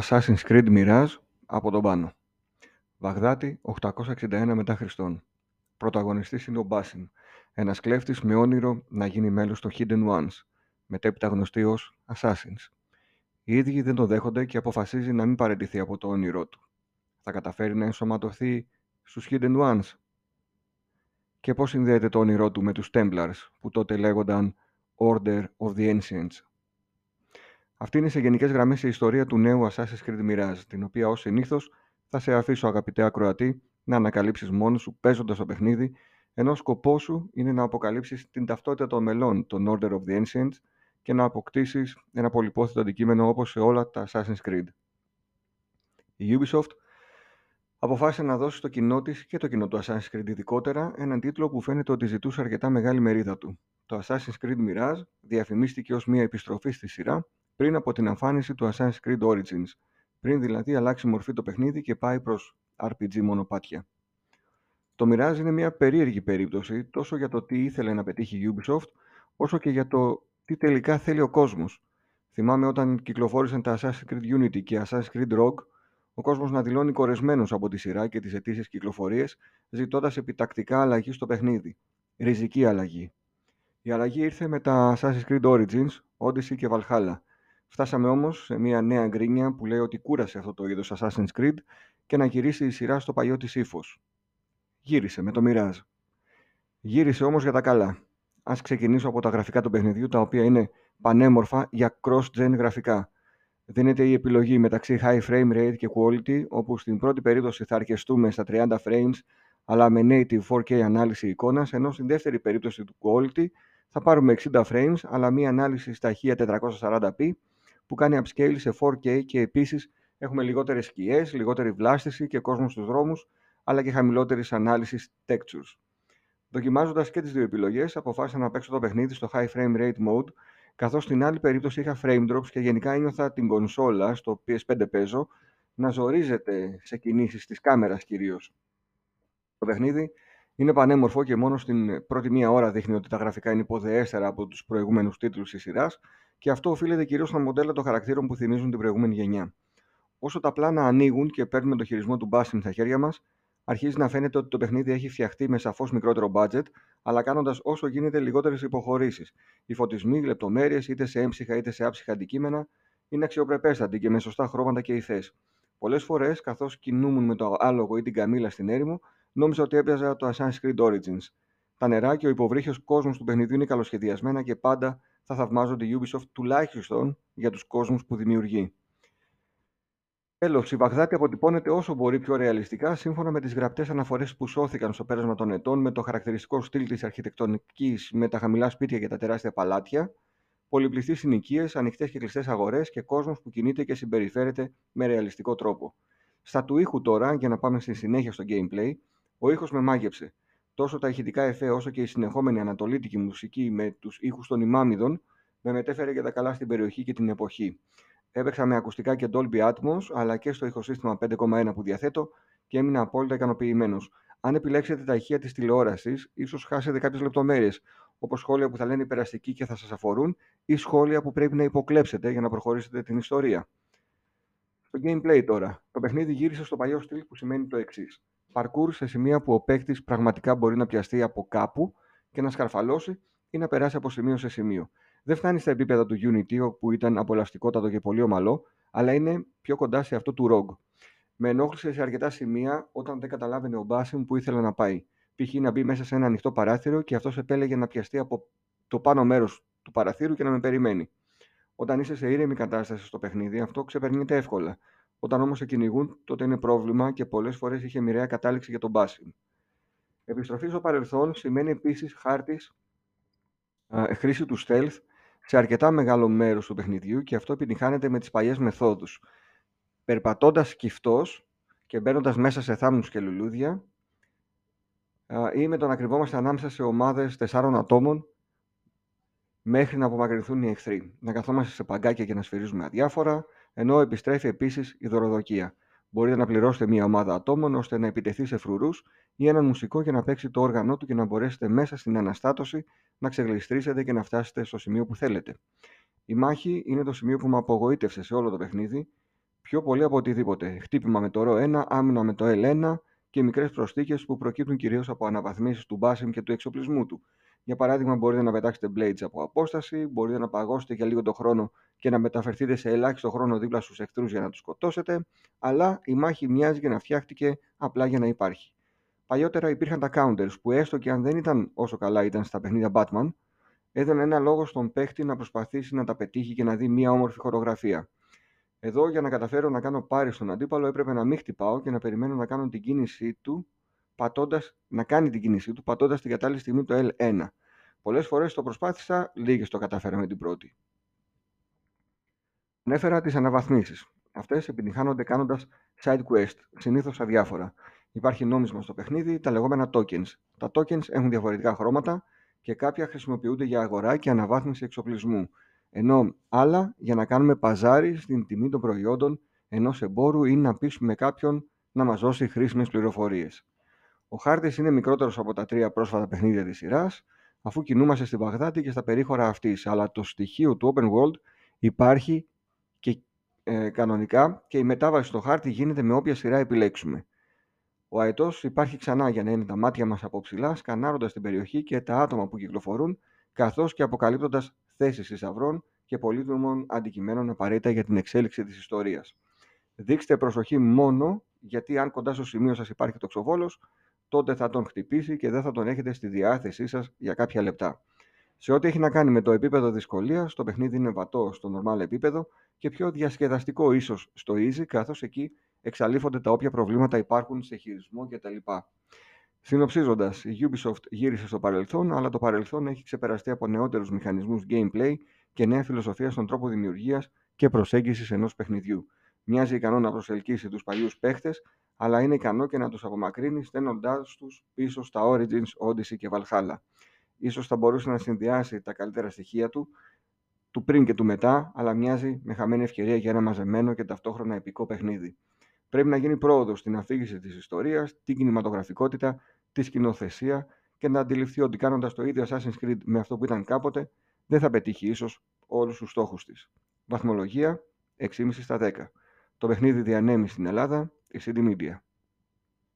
Assassin's Creed Mirage από τον πάνω. Βαγδάτη 861 μετά Χριστόν. Πρωταγωνιστής είναι ο Μπάσιν, ένας κλέφτης με όνειρο να γίνει μέλος των Hidden Ones, μετέπειτα γνωστή ως Assassins. Οι ίδιοι δεν το δέχονται και αποφασίζει να μην παραιτηθεί από το όνειρό του. Θα καταφέρει να ενσωματωθεί στους Hidden Ones; Και πώς συνδέεται το όνειρό του με τους Templars, που τότε λέγονταν Order of the Ancients; Αυτή είναι σε γενικές γραμμές η ιστορία του νέου Assassin's Creed Mirage, την οποία ως συνήθως θα σε αφήσω αγαπητέ ακροατή να ανακαλύψεις μόνος σου παίζοντας το παιχνίδι, ενώ σκοπός σου είναι να αποκαλύψεις την ταυτότητα των μελών των Order of the Ancients και να αποκτήσεις ένα πολυπόθετο αντικείμενο όπως σε όλα τα Assassin's Creed. Η Ubisoft αποφάσισε να δώσει στο κοινό της και το κοινό του Assassin's Creed ειδικότερα έναν τίτλο που φαίνεται ότι ζητούσε αρκετά μεγάλη μερίδα του. Το Assassin's Creed Mirage διαφημίστηκε ως μια επιστροφή στη σειρά πριν από την εμφάνιση του Assassin's Creed Origins, πριν δηλαδή αλλάξει μορφή το παιχνίδι και πάει προς RPG μονοπάτια. Το Mirage είναι μια περίεργη περίπτωση τόσο για το τι ήθελε να πετύχει η Ubisoft, όσο και για το τι τελικά θέλει ο κόσμος. Θυμάμαι όταν κυκλοφόρησαν τα Assassin's Creed Unity και Assassin's Creed Rogue, ο κόσμος να δηλώνει κορεσμένος από τη σειρά και τις αιτήσεις κυκλοφορίες, ζητώντας επιτακτικά αλλαγή στο παιχνίδι. Ριζική αλλαγή. Η αλλαγή ήρθε με τα Assassin's Creed Origins, Odyssey και Valhalla, Φτάσαμε όμως σε μια νέα γκρίνια που λέει ότι κούρασε αυτό το είδος Assassin's Creed και να γυρίσει η σειρά στο παλιό της ύφος. Γύρισε με το Mirage. Γύρισε όμως για τα καλά. Ας ξεκινήσω από τα γραφικά του παιχνιδιού, τα οποία είναι πανέμορφα για cross-gen γραφικά. Δίνεται η επιλογή μεταξύ high frame rate και quality, όπου στην πρώτη περίπτωση θα αρκεστούμε στα 30 frames, αλλά με native 4K ανάλυση εικόνας, ενώ στην δεύτερη περίπτωση του quality θα πάρουμε 60 frames, αλλά μία ανάλυση στα 1440p που κάνει upscale σε 4K και επίσης έχουμε λιγότερες σκιές, λιγότερη βλάστηση και κόσμο στους δρόμους, αλλά και χαμηλότερης ανάλυσης textures. Δοκιμάζοντας και τις δύο επιλογές, αποφάσισα να παίξω το παιχνίδι στο high frame rate mode, καθώς στην άλλη περίπτωση είχα frame drops και γενικά ένιωθα την κονσόλα, στο PS5 παίζω, να ζορίζεται σε κινήσεις της κάμερας κυρίως. Το παιχνίδι είναι πανέμορφο και μόνο στην πρώτη μία ώρα δείχνει ότι τα γραφικά είναι υποδεέστερα από τους προηγούμενους τίτλους της σειράς και αυτό οφείλεται κυρίως στα μοντέλα των χαρακτήρων που θυμίζουν την προηγούμενη γενιά. Όσο τα πλάνα ανοίγουν και παίρνουμε το χειρισμό του Bastion στα χέρια μας, αρχίζει να φαίνεται ότι το παιχνίδι έχει φτιαχτεί με σαφώς μικρότερο budget, αλλά κάνοντας όσο γίνεται λιγότερες υποχωρήσεις. Οι φωτισμοί, οι λεπτομέρειες, είτε σε έμψυχα είτε σε άψυχα αντικείμενα, είναι αξιοπρεπέστατοι και με σωστά χρώματα και ηφέ. Πολλές φορές, καθώς κινούμουν με το άλογο ή την καμίλα στην έρημο, νόμιζα ότι έπιαζα το Assassin's Creed Origins. Τα νερά και ο υποβρύχιος κόσμος του παιχνιδιού είναι καλοσχεδιασμένα και πάντα θα θαυμάζονται η Ubisoft τουλάχιστον για τους κόσμους που δημιουργεί. Τέλος, η Βαγδάτη αποτυπώνεται όσο μπορεί πιο ρεαλιστικά σύμφωνα με τις γραπτές αναφορές που σώθηκαν στο πέρασμα των ετών με το χαρακτηριστικό στυλ της αρχιτεκτονικής με τα χαμηλά σπίτια και τα τεράστια παλάτια, πολυπληθείς συνοικίες, ανοιχτές και κλειστές αγορές και κόσμος που κινείται και συμπεριφέρεται με ρεαλιστικό τρόπο. Στα του ήχου τώρα, για να πάμε στη συνέχεια στο gameplay, ο ήχος με μάγεψε. Τόσο τα ηχητικά εφέ όσο και η συνεχόμενη ανατολίτικη μουσική με τους ήχους των ημάμιδων με μετέφερε για τα καλά στην περιοχή και την εποχή. Έπαιξα με ακουστικά και Dolby Atmos, αλλά και στο ηχοσύστημα 5.1 που διαθέτω και έμεινα απόλυτα ικανοποιημένος. Αν επιλέξετε τα ηχεία της τηλεόρασης, ίσως χάσετε κάποιες λεπτομέρειες, όπως σχόλια που θα λένε υπεραστικοί και θα σας αφορούν, ή σχόλια που πρέπει να υποκλέψετε για να προχωρήσετε την ιστορία. Στο gameplay τώρα. Το παιχνίδι γύρισε στο παλιό στυλ που σημαίνει το εξής parkour σε σημεία που ο παίκτης πραγματικά μπορεί να πιαστεί από κάπου και να σκαρφαλώσει ή να περάσει από σημείο σε σημείο. Δεν φτάνει στα επίπεδα του Unity, όπου ήταν απολαυστικότατο και πολύ ομαλό, αλλά είναι πιο κοντά σε αυτό του Rogue. Με ενόχλησε σε αρκετά σημεία όταν δεν καταλάβαινε ο Μπάσιμ που ήθελε να πάει. Π.χ. να μπει μέσα σε ένα ανοιχτό παράθυρο και αυτός επέλεγε να πιαστεί από το πάνω μέρος του παραθύρου και να με περιμένει. Όταν είσαι σε ήρεμη κατάσταση στο παιχνίδι, αυτό ξεπερνιέται εύκολα. Όταν όμως σε κυνηγούν, τότε είναι πρόβλημα και πολλές φορές είχε μοιραία κατάληξη για τον Μπάσιν. Επιστροφή στο παρελθόν σημαίνει επίσης χάρτης χρήση του stealth σε αρκετά μεγάλο μέρος του παιχνιδιού και αυτό επιτυχάνεται με τις παλιές μεθόδους. Περπατώντας σκυφτός και μπαίνοντας μέσα σε θάμνους και λουλούδια, ή με το να κρυβόμαστε ανάμεσα σε ομάδες τεσσάρων ατόμων μέχρι να απομακρυνθούν οι εχθροί. Να καθόμαστε σε παγκάκια και να σφυρίζουμε αδιάφορα, ενώ επιστρέφει επίσης η δωροδοκία. Μπορείτε να πληρώσετε μια ομάδα ατόμων ώστε να επιτεθεί σε φρουρούς ή έναν μουσικό για να παίξει το όργανό του και να μπορέσετε μέσα στην αναστάτωση να ξεγλιστρήσετε και να φτάσετε στο σημείο που θέλετε. Η μάχη είναι το σημείο που με απογοήτευσε σε όλο το παιχνίδι. Πιο πολύ από οτιδήποτε. Χτύπημα με το ρο 1, άμυνα με το L1 και μικρές προσθήκες που προκύπτουν κυρίως από αναβαθμίσεις του Μπάσιμ και του εξοπλισμού του. Για παράδειγμα, μπορείτε να πετάξετε blades από απόσταση, μπορείτε να παγώσετε για λίγο το χρόνο και να μεταφερθείτε σε ελάχιστο χρόνο δίπλα στους εχθρούς για να τους σκοτώσετε, αλλά η μάχη μοιάζει και να φτιάχτηκε απλά για να υπάρχει. Παλιότερα υπήρχαν τα counters που έστω και αν δεν ήταν όσο καλά ήταν στα παιχνίδια Batman, έδωνε ένα λόγο στον παίχτη να προσπαθήσει να τα πετύχει και να δει μια όμορφη χορογραφία. Εδώ για να καταφέρω να κάνω πάρει στον αντίπαλο έπρεπε να μην χτυπάω και να περιμένω να κάνω την κίνησή του πατώντας, να κάνει την κίνησή του πατώντας την κατάλληλη στιγμή το L1. Πολλές φορές το προσπάθησα, λίγες το κατάφερα με την πρώτη. Ανέφερα τις αναβαθμίσεις. Αυτές επιτυχάνονται κάνοντας side quest, συνήθως αδιάφορα. Υπάρχει νόμισμα στο παιχνίδι, τα λεγόμενα tokens. Τα tokens έχουν διαφορετικά χρώματα και κάποια χρησιμοποιούνται για αγορά και αναβάθμιση εξοπλισμού, ενώ άλλα για να κάνουμε παζάρι στην τιμή των προϊόντων ενός εμπόρου ή να πείσουμε κάποιον να μας δώσει χρήσιμες πληροφορίες. Ο χάρτης είναι μικρότερος από τα τρία πρόσφατα παιχνίδια της σειράς, αφού κινούμαστε στη Βαγδάτη και στα περίχωρα αυτής, αλλά το στοιχείο του open world υπάρχει και ε, κανονικά και η μετάβαση στο χάρτη γίνεται με όποια σειρά επιλέξουμε. Ο αετός υπάρχει ξανά για να είναι τα μάτια μας από ψηλά, σκανάροντας την περιοχή και τα άτομα που κυκλοφορούν, καθώς και αποκαλύπτοντας θέσεις θησαυρών και πολύτιμων αντικειμένων απαραίτητα για την εξέλιξη της ιστορίας. Δείξτε προσοχή μόνο γιατί αν κοντά στο σημείο σας υπάρχει το ξοβόλος, τότε θα τον χτυπήσει και δεν θα τον έχετε στη διάθεσή σας για κάποια λεπτά. Σε ό,τι έχει να κάνει με το επίπεδο δυσκολίας, το παιχνίδι είναι βατό στο normal επίπεδο και πιο διασκεδαστικό ίσως στο easy, καθώς εκεί εξαλείφονται τα όποια προβλήματα υπάρχουν σε χειρισμό κτλ. Συνοψίζοντας, η Ubisoft γύρισε στο παρελθόν, αλλά το παρελθόν έχει ξεπεραστεί από νεότερους μηχανισμούς gameplay και νέα φιλοσοφία στον τρόπο δημιουργίας και προσέγγισης ενός παιχνιδιού. Μοιάζει ικανό να προσελκύσει τους παλιούς παίχτες, αλλά είναι ικανό και να τους απομακρύνει στέλνοντάς τους πίσω στα Origins, Odyssey και Valhalla. Ίσως θα μπορούσε να συνδυάσει τα καλύτερα στοιχεία του, του πριν και του μετά, αλλά μοιάζει με χαμένη ευκαιρία για ένα μαζεμένο και ταυτόχρονα επικό παιχνίδι. Πρέπει να γίνει πρόοδος στην αφήγηση της ιστορίας, την κινηματογραφικότητα, τη σκηνοθεσία και να αντιληφθεί ότι κάνοντας το ίδιο Assassin's Creed με αυτό που ήταν κάποτε, δεν θα πετύχει ίσως όλους τους στόχους της. Βαθμολογία 6,5 στα 10. Το παιχνίδι διανέμει στην Ελλάδα ACD Media.